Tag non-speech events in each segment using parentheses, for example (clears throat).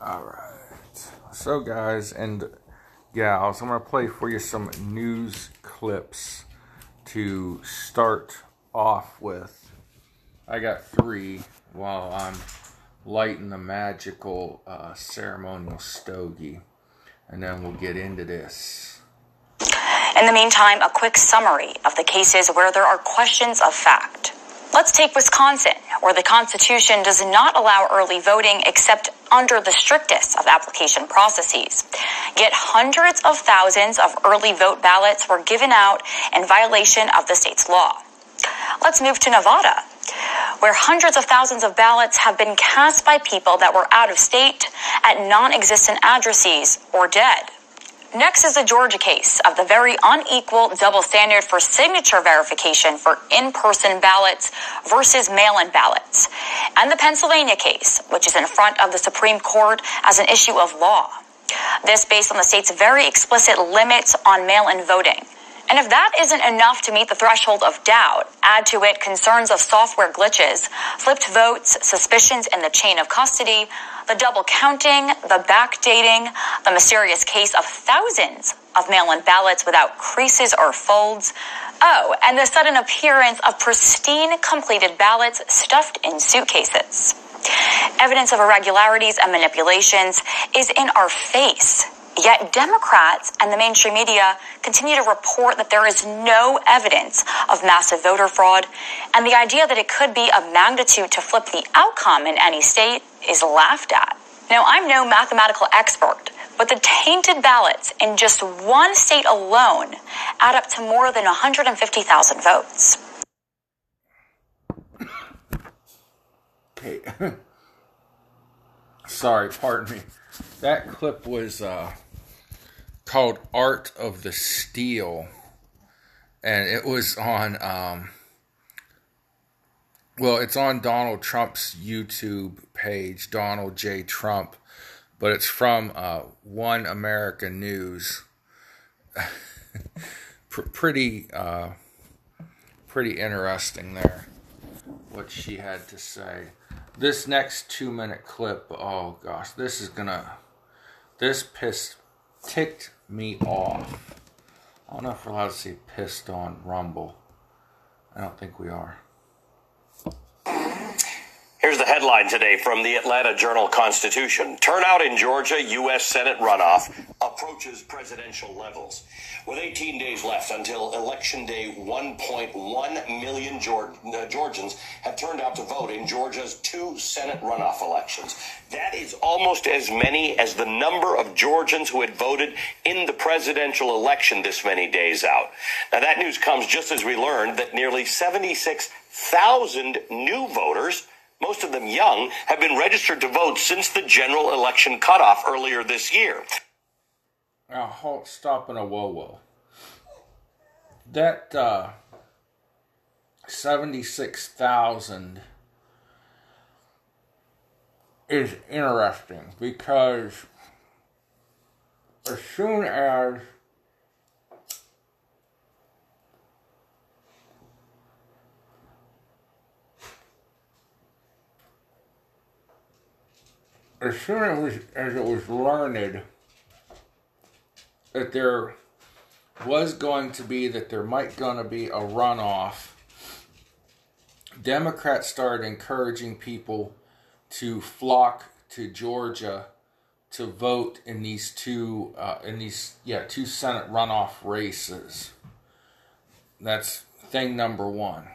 All right. So, guys and gals, I'm going to play for you some news clips to start off with. I got three while I'm lighting the magical uh, ceremonial stogie, and then we'll get into this. In the meantime, a quick summary of the cases where there are questions of fact. Let's take Wisconsin, where the Constitution does not allow early voting except under the strictest of application processes. Yet hundreds of thousands of early vote ballots were given out in violation of the state's law. Let's move to Nevada, where hundreds of thousands of ballots have been cast by people that were out of state at non existent addresses or dead. Next is the Georgia case of the very unequal double standard for signature verification for in person ballots versus mail in ballots, and the Pennsylvania case, which is in front of the Supreme Court as an issue of law. This based on the state's very explicit limits on mail in voting. And if that isn't enough to meet the threshold of doubt, add to it concerns of software glitches, flipped votes, suspicions in the chain of custody, the double counting, the backdating, the mysterious case of thousands of mail in ballots without creases or folds. Oh, and the sudden appearance of pristine completed ballots stuffed in suitcases. Evidence of irregularities and manipulations is in our face Yet Democrats and the mainstream media continue to report that there is no evidence of massive voter fraud, and the idea that it could be of magnitude to flip the outcome in any state is laughed at. Now, I'm no mathematical expert, but the tainted ballots in just one state alone add up to more than 150,000 votes. Okay. (laughs) Sorry, pardon me. That clip was uh, called Art of the Steal, and it was on. Um, well, it's on Donald Trump's YouTube page, Donald J. Trump, but it's from uh, One America News. (laughs) pretty, uh, pretty interesting there. What she had to say. This next two-minute clip. Oh gosh, this is gonna. This pissed, ticked me off. I don't know if we're allowed to say pissed on Rumble. I don't think we are. Here's the headline today from the Atlanta Journal Constitution. Turnout in Georgia U.S. Senate runoff approaches presidential levels. With 18 days left until Election Day, 1.1 million uh, Georgians have turned out to vote in Georgia's two Senate runoff elections. That is almost as many as the number of Georgians who had voted in the presidential election this many days out. Now, that news comes just as we learned that nearly 76,000 new voters most of them young, have been registered to vote since the general election cutoff earlier this year. Now, halt, stop, and a whoa whoa. That uh, 76,000 is interesting because as soon as as soon as it was, as it was learned that there was going to be that there might going to be a runoff, Democrats started encouraging people to flock to Georgia to vote in these two uh, in these yeah two Senate runoff races. That's thing number one.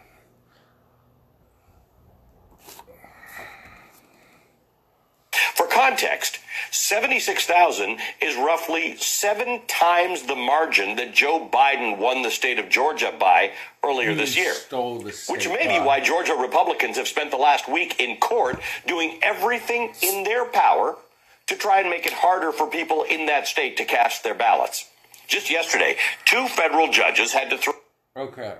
For context, 76,000 is roughly seven times the margin that Joe Biden won the state of Georgia by earlier he this year. Which may be why Georgia Republicans have spent the last week in court doing everything in their power to try and make it harder for people in that state to cast their ballots. Just yesterday, two federal judges had to throw. Okay.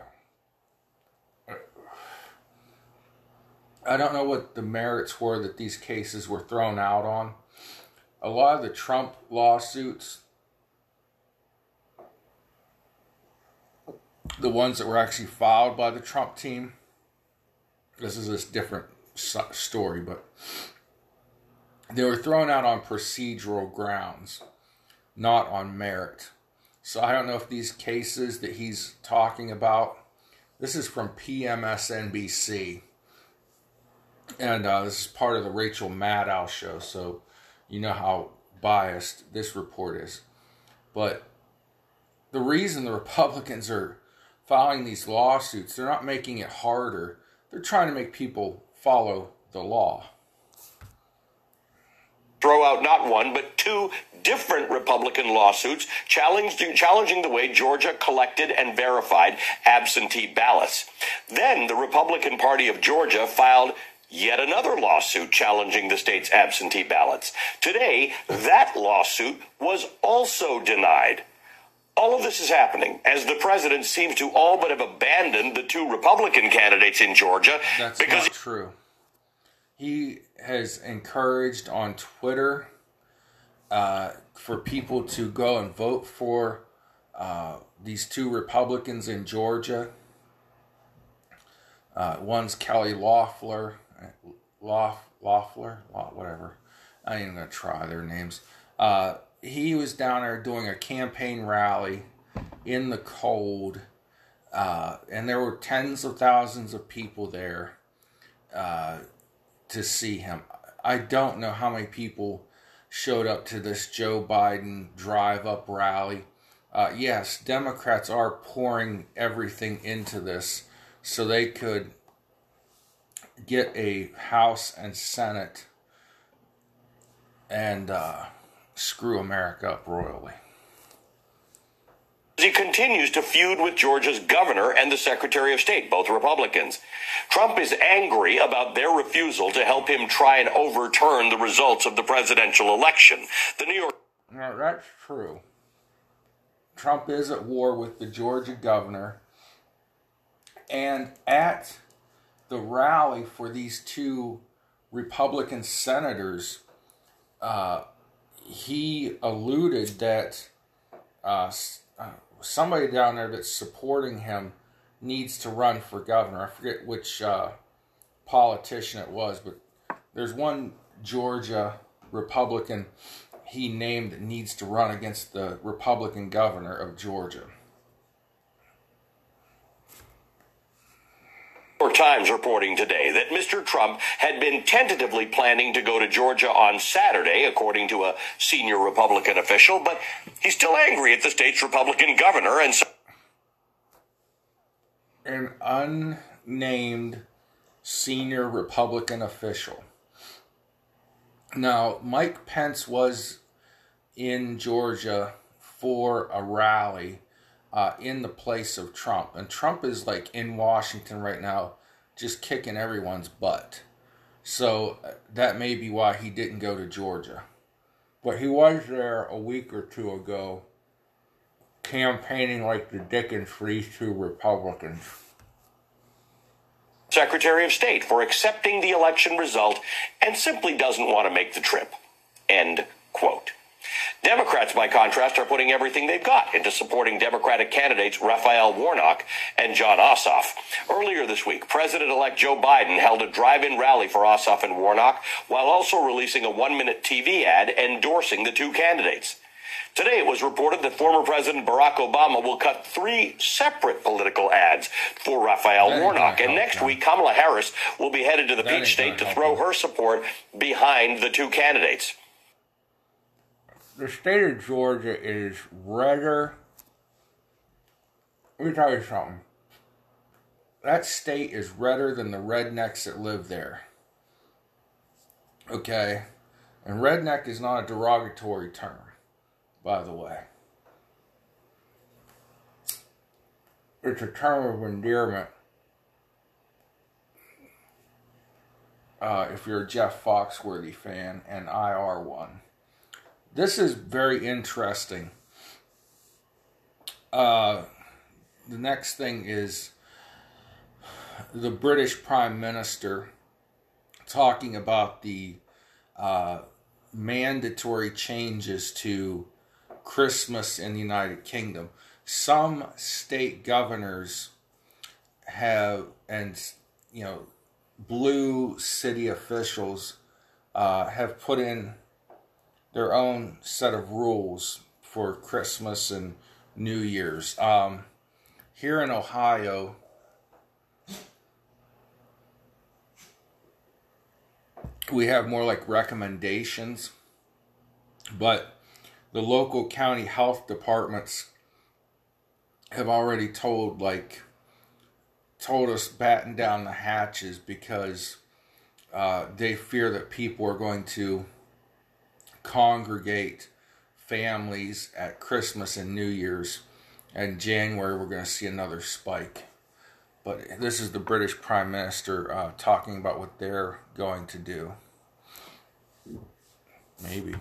I don't know what the merits were that these cases were thrown out on. A lot of the Trump lawsuits, the ones that were actually filed by the Trump team, this is a different story, but they were thrown out on procedural grounds, not on merit. So I don't know if these cases that he's talking about. This is from PMSNBC, and uh, this is part of the Rachel Maddow show. So you know how biased this report is. But the reason the Republicans are filing these lawsuits, they're not making it harder. They're trying to make people follow the law. Throw out not one, but two different Republican lawsuits challenging, challenging the way Georgia collected and verified absentee ballots. Then the Republican Party of Georgia filed yet another lawsuit challenging the state's absentee ballots. Today, that lawsuit was also denied. All of this is happening as the president seems to all but have abandoned the two Republican candidates in Georgia That's because not true. He has encouraged on Twitter uh, for people to go and vote for uh, these two Republicans in Georgia. Uh, one's Kelly Loeffler, Loff, Loeffler, whatever. I ain't even gonna try their names. Uh, he was down there doing a campaign rally in the cold, uh, and there were tens of thousands of people there uh, to see him. I don't know how many people showed up to this Joe Biden drive up rally. Uh, yes, Democrats are pouring everything into this so they could get a House and Senate and uh, screw America up royally. he continues to feud with Georgia's governor and the Secretary of State, both Republicans. Trump is angry about their refusal to help him try and overturn the results of the presidential election. The New York Now, that's true. Trump is at war with the Georgia governor. And at the rally for these two Republican senators, uh, he alluded that uh, uh, somebody down there that's supporting him needs to run for governor. I forget which uh, politician it was, but there's one Georgia Republican he named that needs to run against the Republican governor of Georgia. York Times reporting today that Mr. Trump had been tentatively planning to go to Georgia on Saturday, according to a senior Republican official, but he's still angry at the state's Republican governor and so An unnamed senior Republican official. Now, Mike Pence was in Georgia for a rally uh, in the place of Trump. And Trump is like in Washington right now, just kicking everyone's butt. So uh, that may be why he didn't go to Georgia. But he was there a week or two ago campaigning like the Dickens for these two Republicans. Secretary of State for accepting the election result and simply doesn't want to make the trip. End quote. Democrats, by contrast, are putting everything they've got into supporting Democratic candidates Raphael Warnock and Jon Ossoff. Earlier this week, President elect Joe Biden held a drive in rally for Ossoff and Warnock while also releasing a one minute TV ad endorsing the two candidates. Today, it was reported that former President Barack Obama will cut three separate political ads for Raphael That Warnock. And next week, Kamala Harris will be headed to the That Peach State help throw her support behind the two candidates. The state of Georgia is redder. Let me tell you something. That state is redder than the rednecks that live there. Okay? And redneck is not a derogatory term, by the way. It's a term of endearment. Uh, if you're a Jeff Foxworthy fan, and I are one this is very interesting. Uh, the next thing is the British Prime Minister talking about the uh, mandatory changes to Christmas in the United Kingdom. Some state governors have, and you know, blue city officials uh, have put in their own set of rules for Christmas and New Year's. Um, here in Ohio, we have more like recommendations, but the local county health departments have already told like told us batten down the hatches because uh, they fear that people are going to congregate families at Christmas and New Year's. And January, we're going to see another spike. But this is the British Prime Minister uh, talking about what they're going to do. Maybe.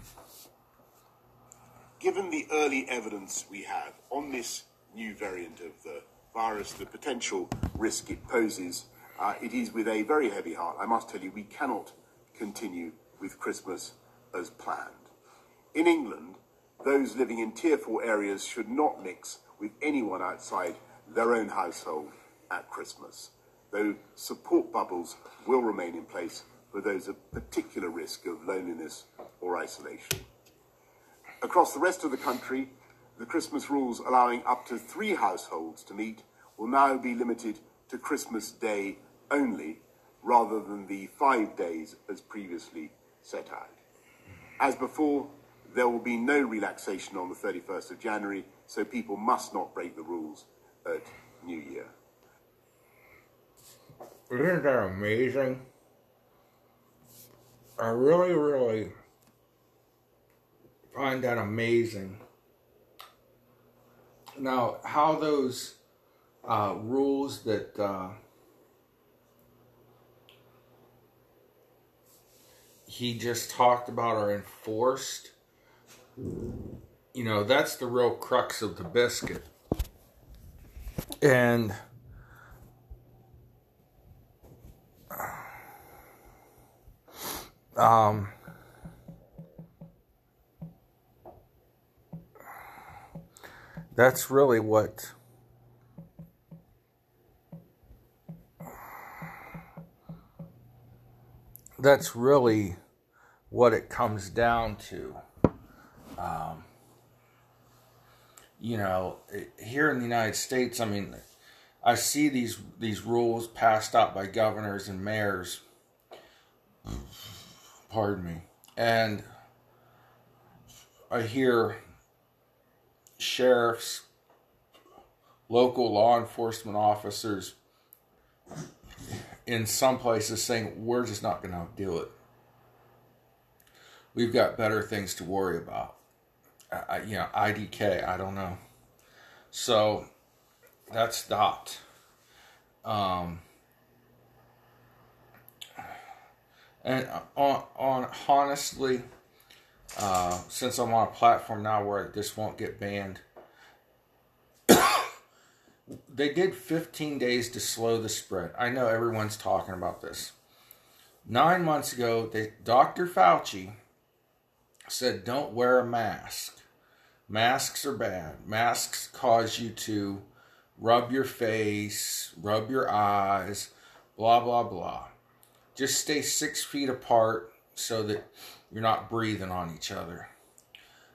Given the early evidence we have on this new variant of the virus, the potential risk it poses, uh, it is with a very heavy heart. I must tell you, we cannot continue with Christmas as planned. In England, those living in tier 4 areas should not mix with anyone outside their own household at Christmas, though support bubbles will remain in place for those at particular risk of loneliness or isolation. Across the rest of the country, the Christmas rules allowing up to three households to meet will now be limited to Christmas Day only, rather than the five days as previously set out. As before, there will be no relaxation on the 31st of January, so people must not break the rules at New Year. Isn't that amazing? I really, really find that amazing. Now, how those uh, rules that uh, he just talked about are enforced, you know, that's the real crux of the biscuit. And um, that's really what that's really what it comes down to. Um, you know, here in the United States, I mean, I see these these rules passed out by governors and mayors. Pardon me, and I hear sheriffs, local law enforcement officers in some places saying we're just not going to do it. We've got better things to worry about. Uh, you know, IDK, I don't know. So that stopped. Um, and on, on honestly, uh, since I'm on a platform now where this won't get banned, (coughs) they did 15 days to slow the spread. I know everyone's talking about this. Nine months ago, they, Dr. Fauci said, don't wear a mask. Masks are bad. Masks cause you to rub your face, rub your eyes, blah, blah, blah. Just stay six feet apart so that you're not breathing on each other.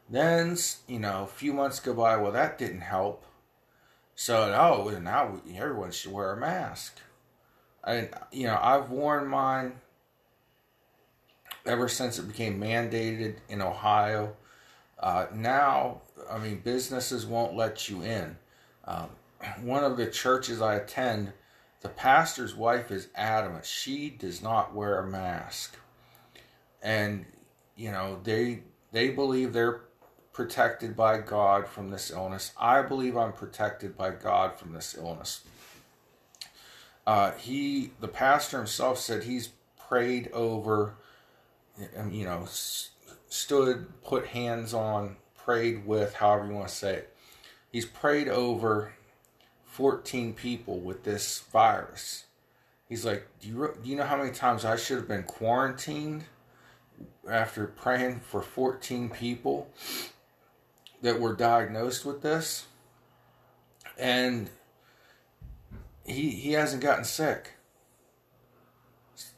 Then, you know, a few months go by. Well, that didn't help. So, oh, now everyone should wear a mask. And, you know, I've worn mine ever since it became mandated in Ohio. Uh, now, I mean, businesses won't let you in. Um, one of the churches I attend, the pastor's wife is adamant. She does not wear a mask. And, you know, they they believe they're protected by God from this illness. I believe I'm protected by God from this illness. Uh, he, the pastor himself, said he's prayed over, you know, stood, put hands on, prayed with, however you want to say it. He's prayed over 14 people with this virus. He's like, do you, do you know how many times I should have been quarantined after praying for 14 people? that were diagnosed with this, and he he hasn't gotten sick.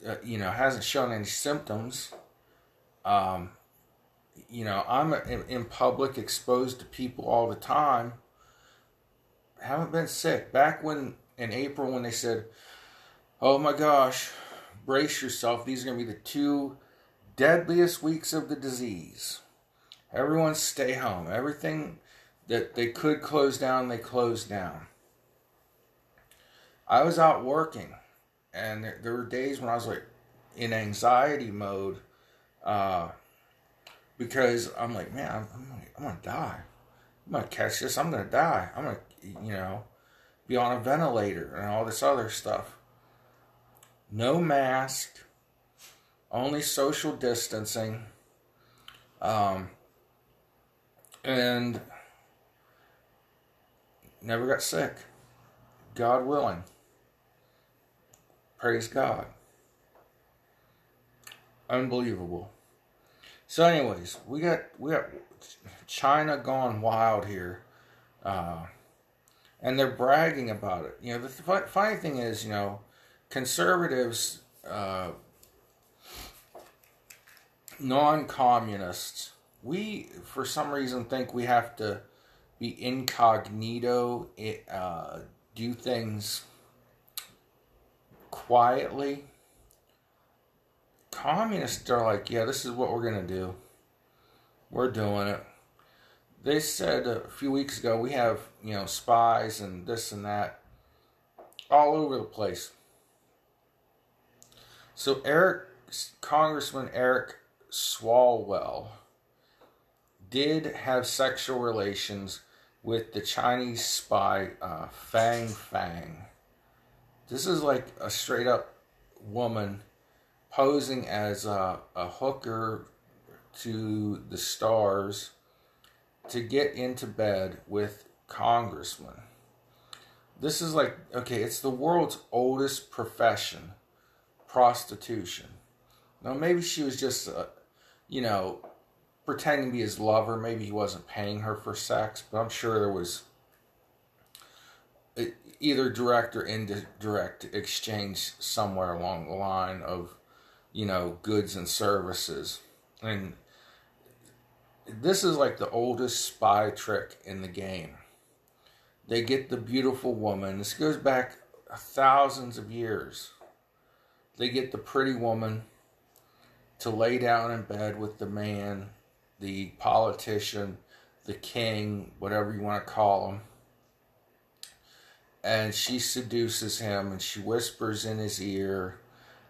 Uh, you know, hasn't shown any symptoms. Um, you know, I'm in, public, exposed to people all the time. Haven't been sick. Back when in April, when they said, "Oh my gosh, brace yourself. These are going to be the two deadliest weeks of the disease. Everyone stay home. Everything that they could close down, they closed down. I was out working, and there were days when I was like in anxiety mode uh, because I'm like, man, I'm, I'm, gonna, I'm gonna die. I'm gonna catch this. I'm gonna die. I'm gonna, you know, be on a ventilator and all this other stuff. No mask, only social distancing, um, and never got sick. God willing. Praise God. Unbelievable. So, anyways, we got we got China gone wild here, uh, and they're bragging about it. You know, the th- funny thing is, you know, conservatives, uh, non-communists, we for some reason think we have to be incognito, uh, do things quietly. Communists are like, yeah, this is what we're going to do. We're doing it. They said a few weeks ago we have, you know, spies and this and that all over the place. So Eric, Congressman Eric Swalwell, did have sexual relations with the Chinese spy uh, Fang Fang. This is like a straight up woman posing as a, a hooker to the stars to get into bed with congressmen. This is like, okay, it's the world's oldest profession prostitution. Now, maybe she was just, uh, you know, pretending to be his lover. Maybe he wasn't paying her for sex, but I'm sure there was either direct or indirect exchange somewhere along the line of, you know, goods and services. And this is like the oldest spy trick in the game. They get the beautiful woman. This goes back thousands of years. They get the pretty woman to lay down in bed with the man, the politician, the king, whatever you want to call him and she seduces him and she whispers in his ear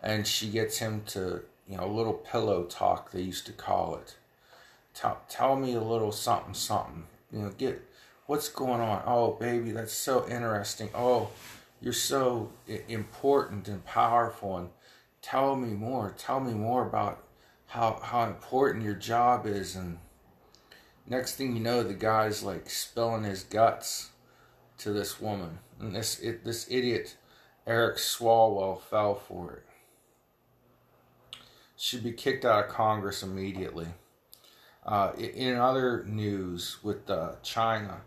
and she gets him to you know a little pillow talk they used to call it. Tell, tell me a little something something. You know get what's going on? Oh baby that's so interesting. Oh you're so important and powerful. And tell me more. Tell me more about how how important your job is. And next thing you know the guy's like spilling his guts to this woman. And this it, this idiot Eric Swalwell fell for it. Should be kicked out of Congress immediately. Uh, in other news with uh, China,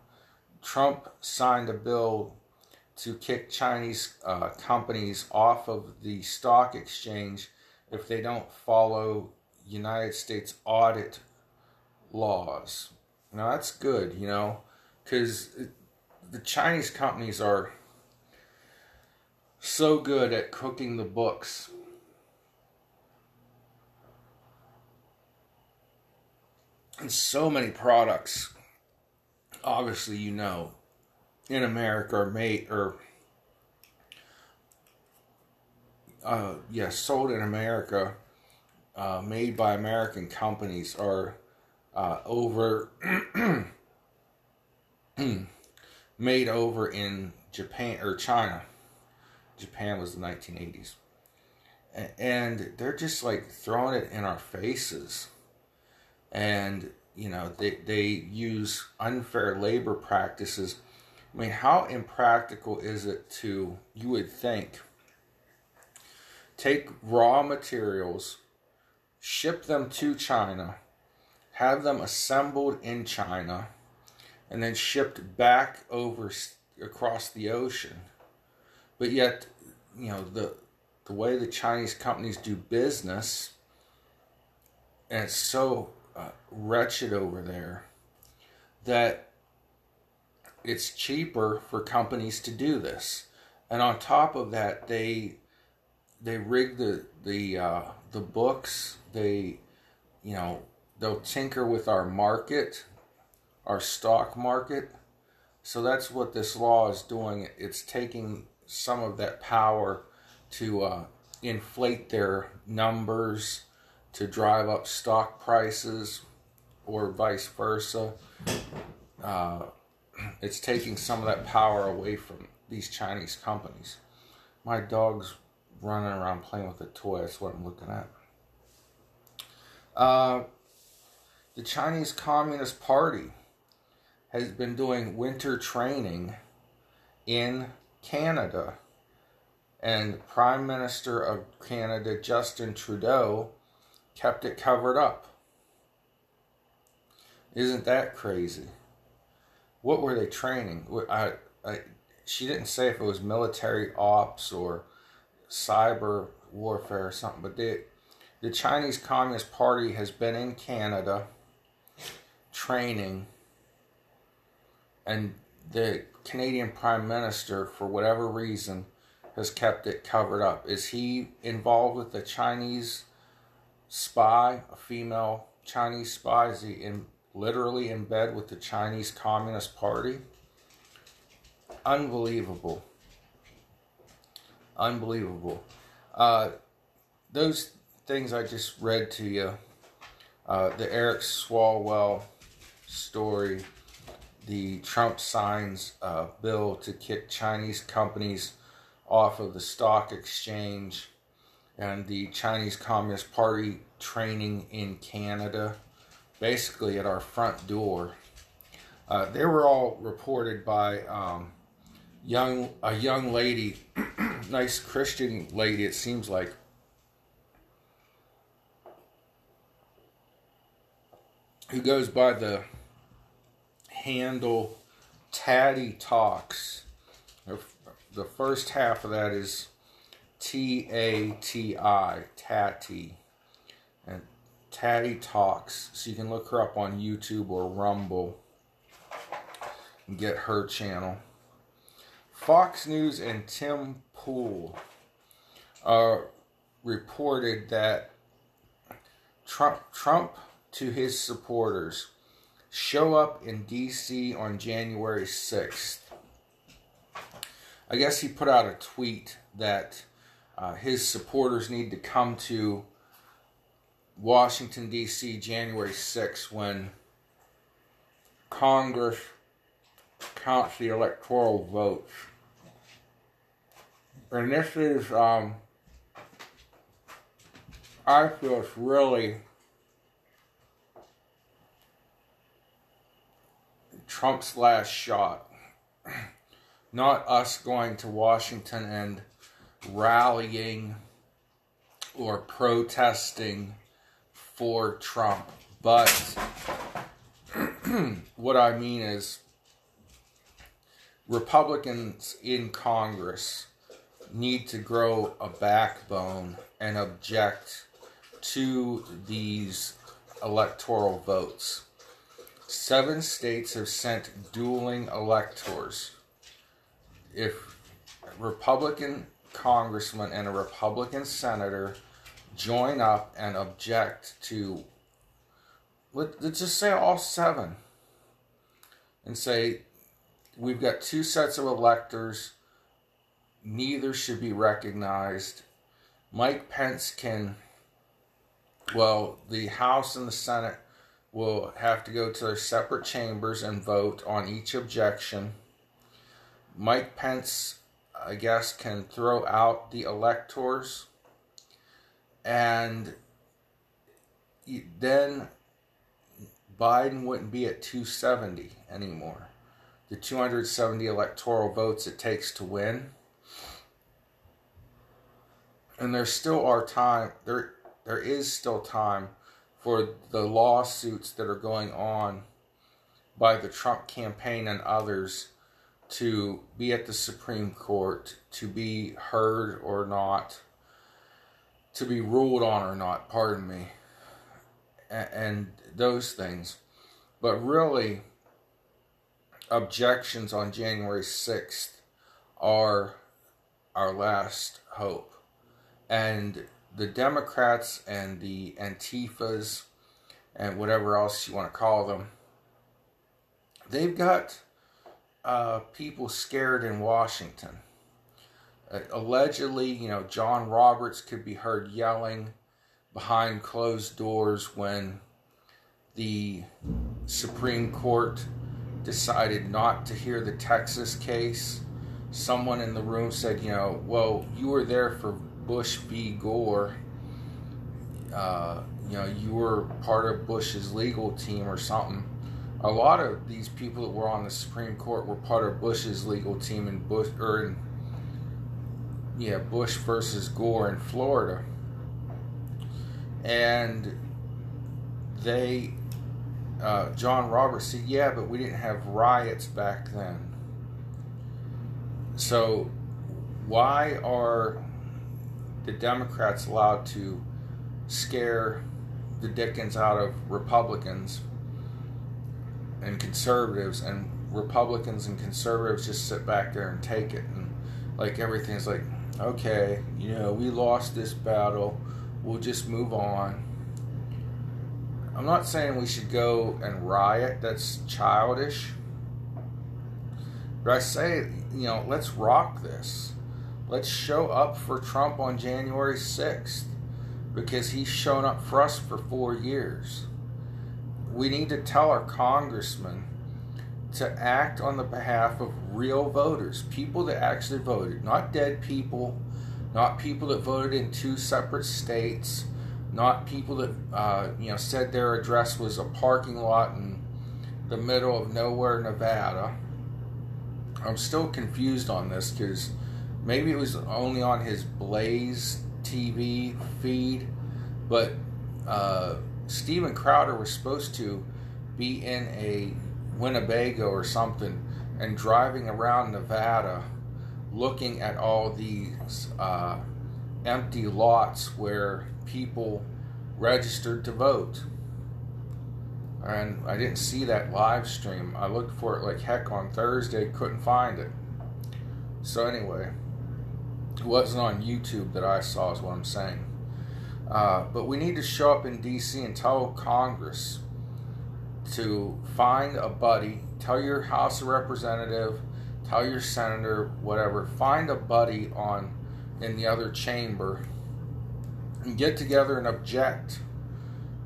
Trump signed a bill to kick Chinese uh, companies off of the stock exchange if they don't follow United States audit laws. Now that's good, you know, because the Chinese companies are so good at cooking the books. And so many products, obviously, you know, in America are made or uh, yes, yeah, sold in America, uh, made by American companies are uh, over (clears throat) made over in Japan or China. Japan was the 1980s. And they're just like throwing it in our faces. And, you know, they, they use unfair labor practices. I mean, how impractical is it to, you would think, take raw materials, ship them to China, have them assembled in China and then shipped back over across the ocean. But yet, you know, the the way the Chinese companies do business, and it's so uh, wretched over there that it's cheaper for companies to do this. And on top of that, they they rig the the uh, the books. They you know they'll tinker with our market, our stock market. So that's what this law is doing. It's taking some of that power to uh, inflate their numbers, to drive up stock prices, or vice versa. Uh, (clears throat) it's taking some of that power away from these Chinese companies. My dog's running around playing with a toy. That's what I'm looking at. Uh, the Chinese Communist Party has been doing winter training in Canada. And Prime Minister of Canada, Justin Trudeau, kept it covered up. Isn't that crazy? What were they training? I, I, she didn't say if it was military ops or cyber warfare or something, but they, the Chinese Communist Party has been in Canada training, and the Canadian Prime Minister, for whatever reason, has kept it covered up. Is he involved with the Chinese spy, a female Chinese spy? Is he in, literally in bed with the Chinese Communist Party? Unbelievable. Unbelievable. Uh, those things I just read to you, uh, the Eric Swalwell story, the Trump signs a bill to kick Chinese companies off of the stock exchange, and the Chinese Communist Party training in Canada, basically at our front door. Uh, they were all reported by um, young a young lady, (clears throat) nice Christian lady. It seems like. Who goes by the handle Tatty Talks. The first half of that is T A T I, Tatty. And Tatty Talks. So you can look her up on YouTube or Rumble and get her channel. Fox News and Tim Pool uh, reported that Trump, Trump to his supporters show up in D.C. on January 6th. I guess he put out a tweet that uh, his supporters need to come to Washington, D.C. January 6th when Congress counts the electoral votes. And this is, um, I feel it's really Trump's last shot. (clears throat) Not us going to Washington and rallying or protesting for Trump. But (clears throat) what I mean is, Republicans in Congress need to grow a backbone and object to these electoral votes. Seven states have sent dueling electors. If Republican congressman and a Republican senator join up and object to, let, us just say all seven, and say, we've got two sets of electors, neither should be recognized. Mike Pence can, well, the House and the Senate will have to go to their separate chambers and vote on each objection. Mike Pence, I guess, can throw out the electors. And then Biden wouldn't be at 270 anymore. The 270 electoral votes it takes to win. And there still are time there there is still time for the lawsuits that are going on by the Trump campaign and others to be at the Supreme Court, to be heard or not, to be ruled on or not, pardon me. and, those things. But really, objections on January 6th are our last hope. And the Democrats and the Antifas and whatever else you want to call them, they've got uh, people scared in Washington. Uh, allegedly, you know, John Roberts could be heard yelling behind closed doors when the Supreme Court decided not to hear the Texas case. Someone in the room said, you know, well, you were there for Bush v. Gore. Uh, you know, you were part of Bush's legal team or something. A lot of these people that were on the Supreme Court were part of Bush's legal team in Bush or in yeah Bush versus Gore in Florida, and they uh, John Roberts said, "Yeah, but we didn't have riots back then." So, why are the Democrats allowed to scare the Dickens out of Republicans and conservatives, and Republicans and conservatives just sit back there and take it, and like everything's like, okay, you know, we lost this battle, we'll just move on. I'm not saying we should go and riot, that's childish. But I say, you know, let's rock this. Let's show up for Trump on January 6th because he's shown up for us for four years. We need to tell our congressmen to act on the behalf of real voters, people that actually voted, not dead people, not people that voted in two separate states, not people that uh, you know said their address was a parking lot in the middle of nowhere, Nevada. I'm still confused on this because maybe it was only on his Blaze TV feed, but uh, Steven Crowder was supposed to be in a Winnebago or something and driving around Nevada looking at all these uh, empty lots where people registered to vote. And I didn't see that live stream. I looked for it like heck on Thursday, couldn't find it. So, anyway, it wasn't on YouTube that I saw, is what I'm saying. Uh, but we need to show up in DC and tell Congress to find a buddy, tell your House of Representative, tell your senator, whatever, find a buddy on in the other chamber and get together and object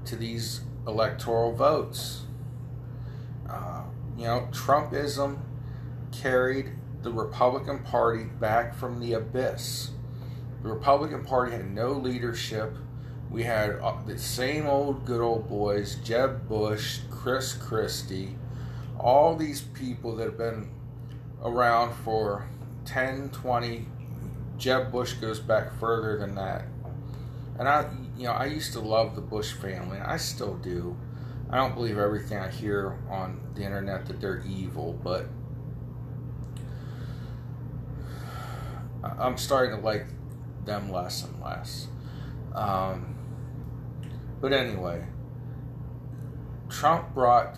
to these electoral votes. Uh, you know, Trumpism carried the Republican Party back from the abyss. The Republican Party had no leadership. We had uh, the same old good old boys Jeb Bush, Chris Christie, all these people that have been around for 10, 20. Jeb Bush goes back further than that. And I, you know, I used to love the Bush family. I still do. I don't believe everything I hear on the internet that they're evil, but I'm starting to like them less and less. Um, but anyway, Trump brought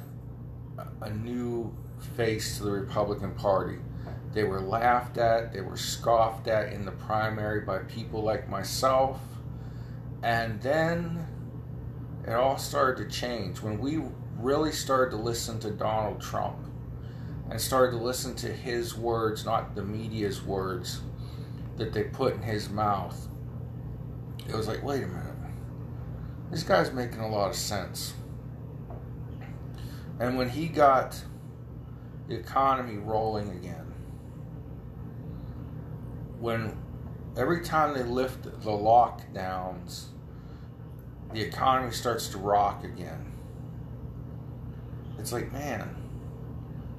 a new face to the Republican Party. They were laughed at, they were scoffed at in the primary by people like myself. And then it all started to change when we really started to listen to Donald Trump and started to listen to his words, not the media's words that they put in his mouth. It was like, wait a minute. This guy's making a lot of sense. And when he got the economy rolling again, when every time they lift the lockdowns, the economy starts to rock again. It's like, man,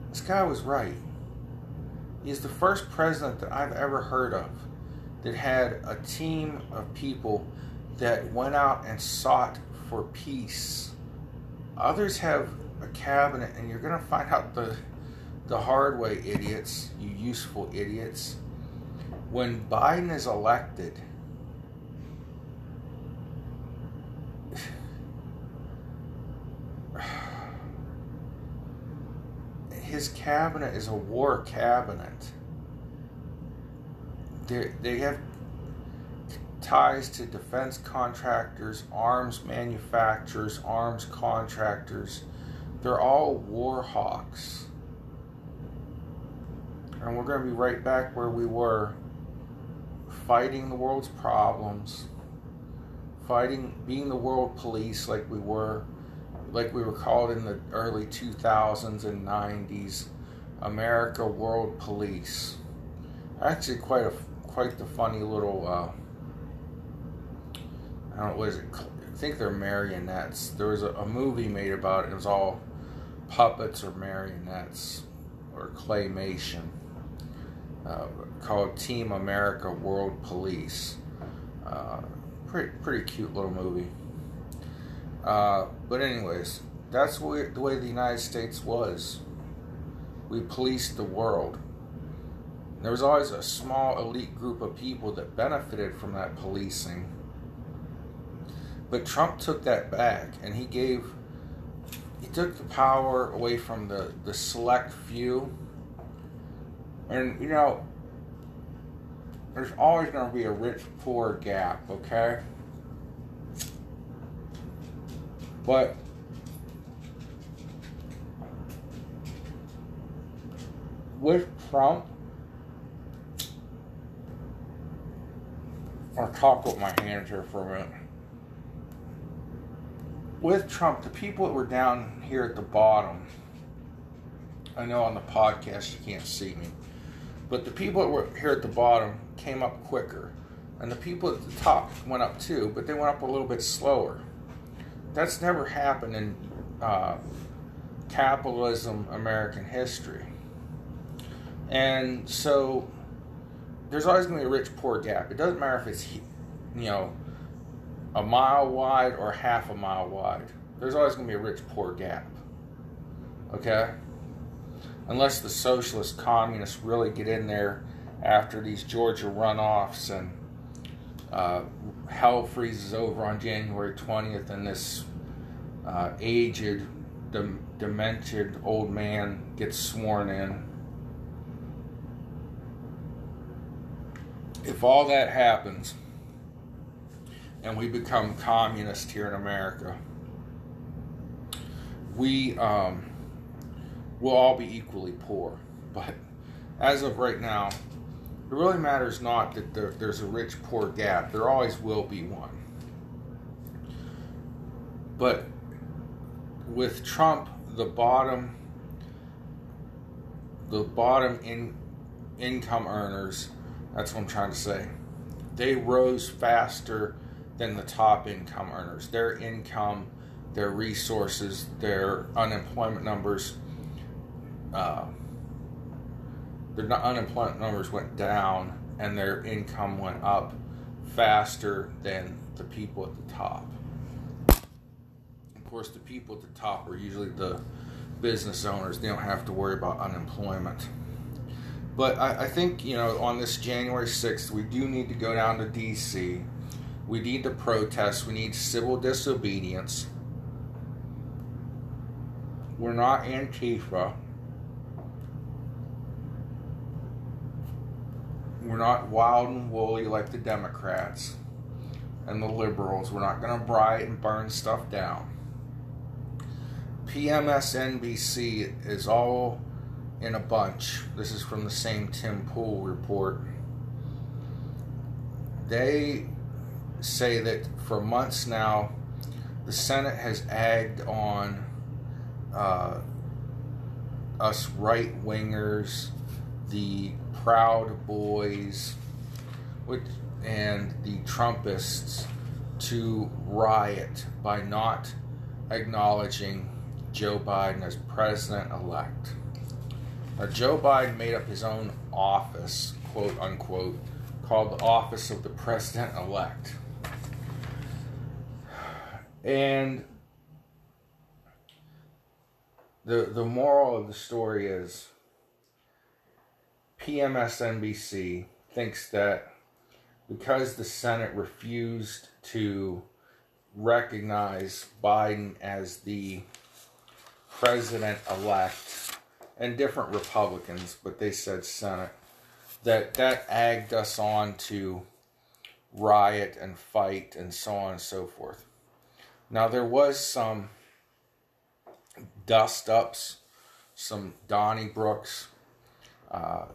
this guy was right. He's the first president that I've ever heard of that had a team of people that went out and sought for peace. Others have a cabinet, and you're going to find out the, the hard way, idiots, you useful idiots. When Biden is elected, (sighs) his cabinet is a war cabinet. They're, they have ties to defense contractors, arms manufacturers, arms contractors. They're all war hawks. And we're going to be right back where we were fighting the world's problems, fighting, being the world police like we were, like we were called in the early 2000s and 90s, America World Police. Actually, quite a quite the funny little. Uh, I don't what is it. I think they're marionettes. There was a, a movie made about it. It was all puppets or marionettes or claymation uh, called Team America World Police. Uh, pretty pretty cute little movie. Uh, but anyways, that's the way the United States was. We policed the world. There was always a small elite group of people that benefited from that policing. But Trump took that back and he gave he took the power away from the, the select few and, you know, there's always going to be a rich poor gap, okay? But with Trump, I'll talk with my hands here for a minute. With Trump, the people that were down here at the bottom, I know on the podcast you can't see me but the people that were here at the bottom came up quicker. And the people at the top went up too, but they went up a little bit slower. That's never happened in uh, capitalism American history. And so there's always going to be a rich poor gap. It doesn't matter if it's, you know, a mile wide or half a mile wide. There's always going to be a rich poor gap. Okay? unless the socialist communists really get in there after these Georgia runoffs and uh, hell freezes over on January 20th and this uh, aged, dem- demented old man gets sworn in. If all that happens and we become communist here in America, we um, we'll all be equally poor. But as of right now, it really matters not that there, there's a rich poor gap. There always will be one. But with Trump, the bottom, the bottom in income earners, that's what I'm trying to say. They rose faster than the top income earners. Their income, their resources, their unemployment numbers uh, their unemployment numbers went down and their income went up faster than the people at the top. Of course, the people at the top are usually the business owners. They don't have to worry about unemployment. But I, I think, you know, on this January 6th, we do need to go down to D.C. We need to protest. We need civil disobedience. We're not Antifa. We're not wild and woolly like the Democrats and the liberals. We're not going to bright and burn stuff down. PMSNBC is all in a bunch. This is from the same Tim Pool report. They say that for months now, the Senate has agged on uh, us right wingers, the Proud Boys, which, and the Trumpists to riot by not acknowledging Joe Biden as president elect. Now, Joe Biden made up his own office, quote unquote, called the Office of the President elect. And the, the moral of the story is PMSNBC thinks that because the Senate refused to recognize Biden as the president elect, and different Republicans, but they said Senate, that that agged us on to riot and fight and so on and so forth. Now there was some dust ups, some Donnybrooks, uh,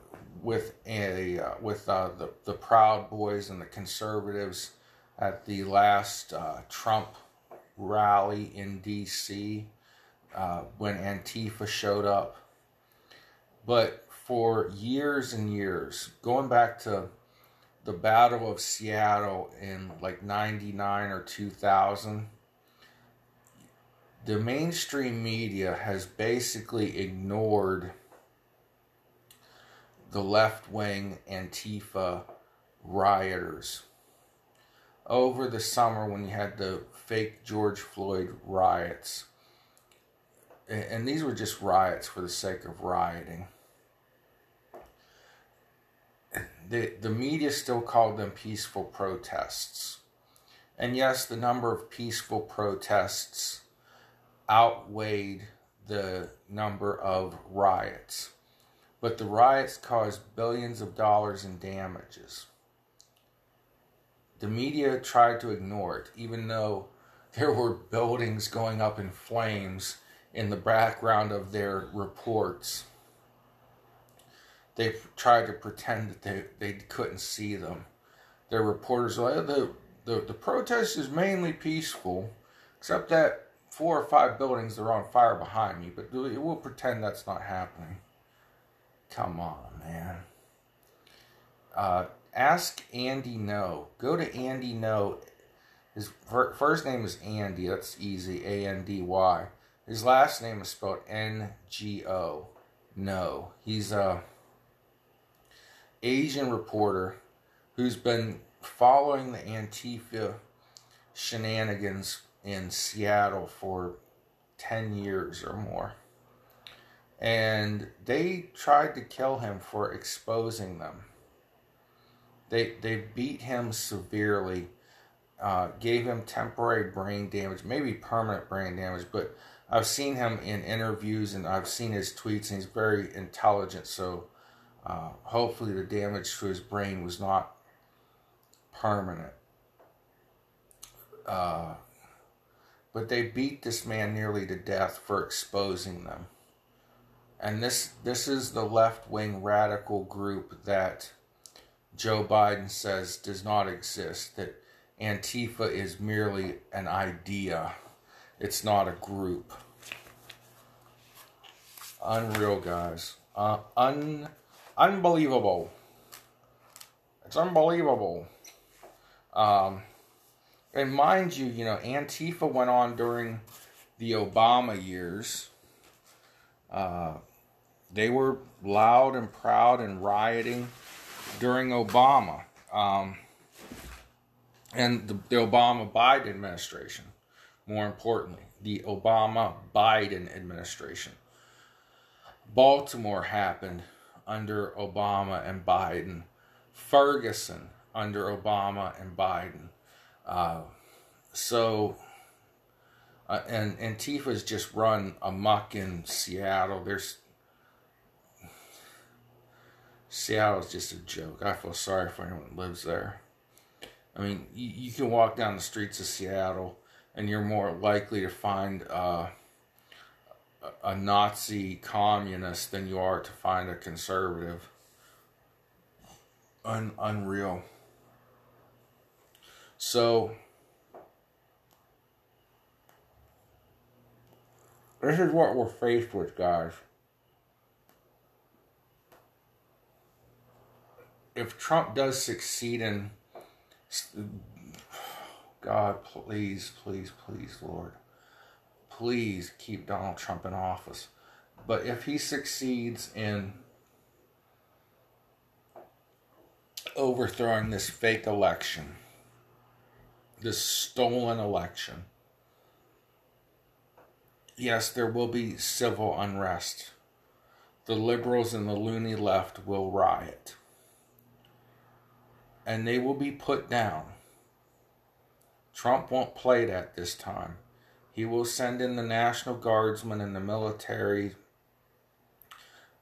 with a uh, with uh, the the Proud Boys and the conservatives at the last uh, Trump rally in D.C. Uh, when Antifa showed up. But for years and years, going back to the Battle of Seattle in like 99 or 2000, the mainstream media has basically ignored the left wing Antifa rioters. Over the summer, when you had the fake George Floyd riots, and these were just riots for the sake of rioting. The, the media still called them peaceful protests. And yes, the number of peaceful protests outweighed the number of riots. But the riots caused billions of dollars in damages. The media tried to ignore it, even though (laughs) there were buildings going up in flames in the background of their reports. They tried to pretend that they, they couldn't see them. Their reporters were like, the, the, the protest is mainly peaceful, except that four or five buildings are on fire behind me, but we'll pretend that's not happening. Come on, man. Uh, ask Andy Ngo. Go to Andy Ngo. His first name is Andy. That's easy. A N D Y. His last name is spelled N G O. No. He's a Asian reporter who's been following the Antifa shenanigans in Seattle for 10 years or more and they tried to kill him for exposing them. They they beat him severely, uh, gave him temporary brain damage, maybe permanent brain damage. But I've seen him in interviews and I've seen his tweets, and he's very intelligent. So uh, hopefully, the damage to his brain was not permanent. Uh, but they beat this man nearly to death for exposing them and this this is the left wing radical group that Joe Biden says does not exist. That Antifa is merely an idea. It's not a group. Unreal, guys. Uh, un, unbelievable. It's unbelievable. Um, and mind you, you know, Antifa went on during the Obama years. Uh, they were loud and proud and rioting during Obama um, and the, the Obama Biden administration. More importantly, the Obama Biden administration. Baltimore happened under Obama and Biden. Ferguson under Obama and Biden. Uh, so, uh, and Antifa's just run amuck in Seattle. There's Seattle's just a joke. I feel sorry for anyone that lives there. I mean, you, you can walk down the streets of Seattle and you're more likely to find uh, a Nazi communist than you are to find a conservative. Un- unreal. So, this is what we're faced with, guys. if Trump does succeed in God, please, please, please, Lord, please keep Donald Trump in office. But if he succeeds in overthrowing this fake election, this stolen election, yes, there will be civil unrest. The liberals and the loony left will riot and they will be put down. Trump won't play that this time. He will send in the National Guardsmen and the military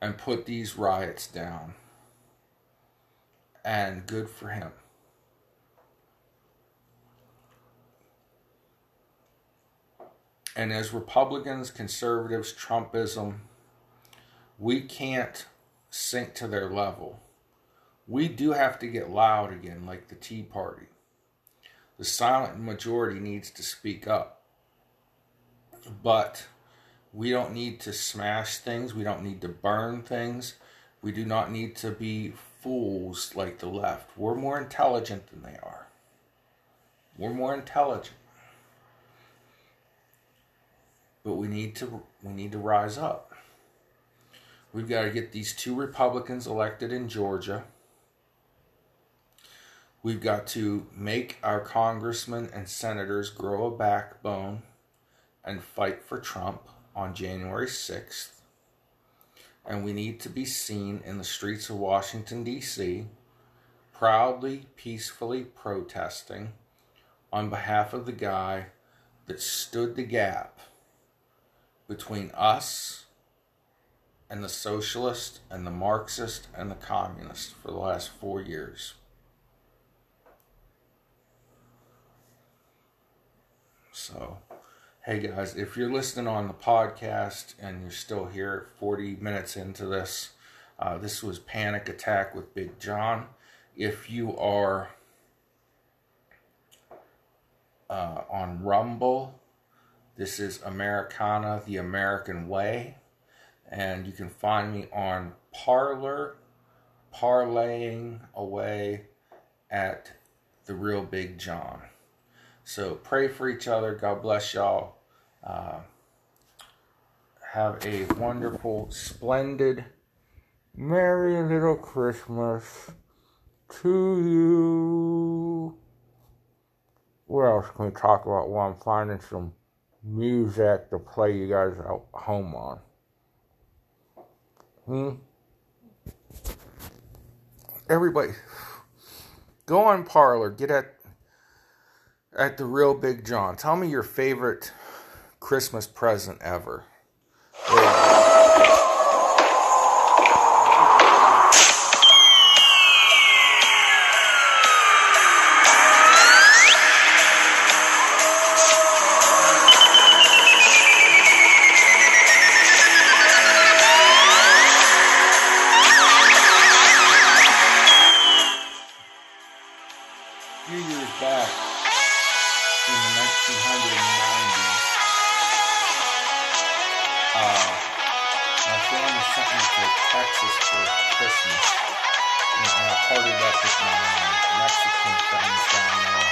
and put these riots down. And good for him. And as Republicans, conservatives, Trumpism, we can't sink to their level. We do have to get loud again, like the Tea Party. The silent majority needs to speak up. But we don't need to smash things. We don't need to burn things. We do not need to be fools like the left. We're more intelligent than they are. We're more intelligent. But we need to we need to rise up. We've got to get these two Republicans elected in Georgia. We've got to make our congressmen and senators grow a backbone and fight for Trump on January 6th. And we need to be seen in the streets of Washington, D.C., proudly, peacefully protesting on behalf of the guy that stood the gap between us and the socialist and the Marxist and the communist for the last four years. So, hey guys, if you're listening on the podcast and you're still here 40 minutes into this, uh, this was Panic Attack with Big John. If you are uh, on Rumble, this is Americana, the American Way. And you can find me on Parler, parlaying away at the real Big John. So pray for each other. God bless y'all. Uh, have a wonderful, splendid, merry little Christmas to you. What else can we talk about while I'm finding some music to play you guys at home on? Hmm? Everybody, go on Parler. get at at the real Big John. Tell me your favorite Christmas present ever. Texas for Christmas. And, I partied up with my Mexican friends down there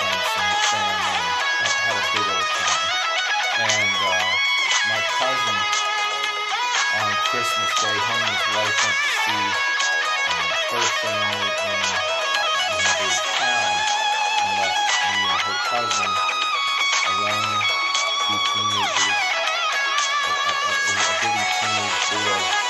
and some family. I had a big old time. And uh, my cousin on Christmas Day, him and his wife went to see um, her family in another town and left me and her cousin alone, two teenagers, a, a, a, a bitty teenage boy.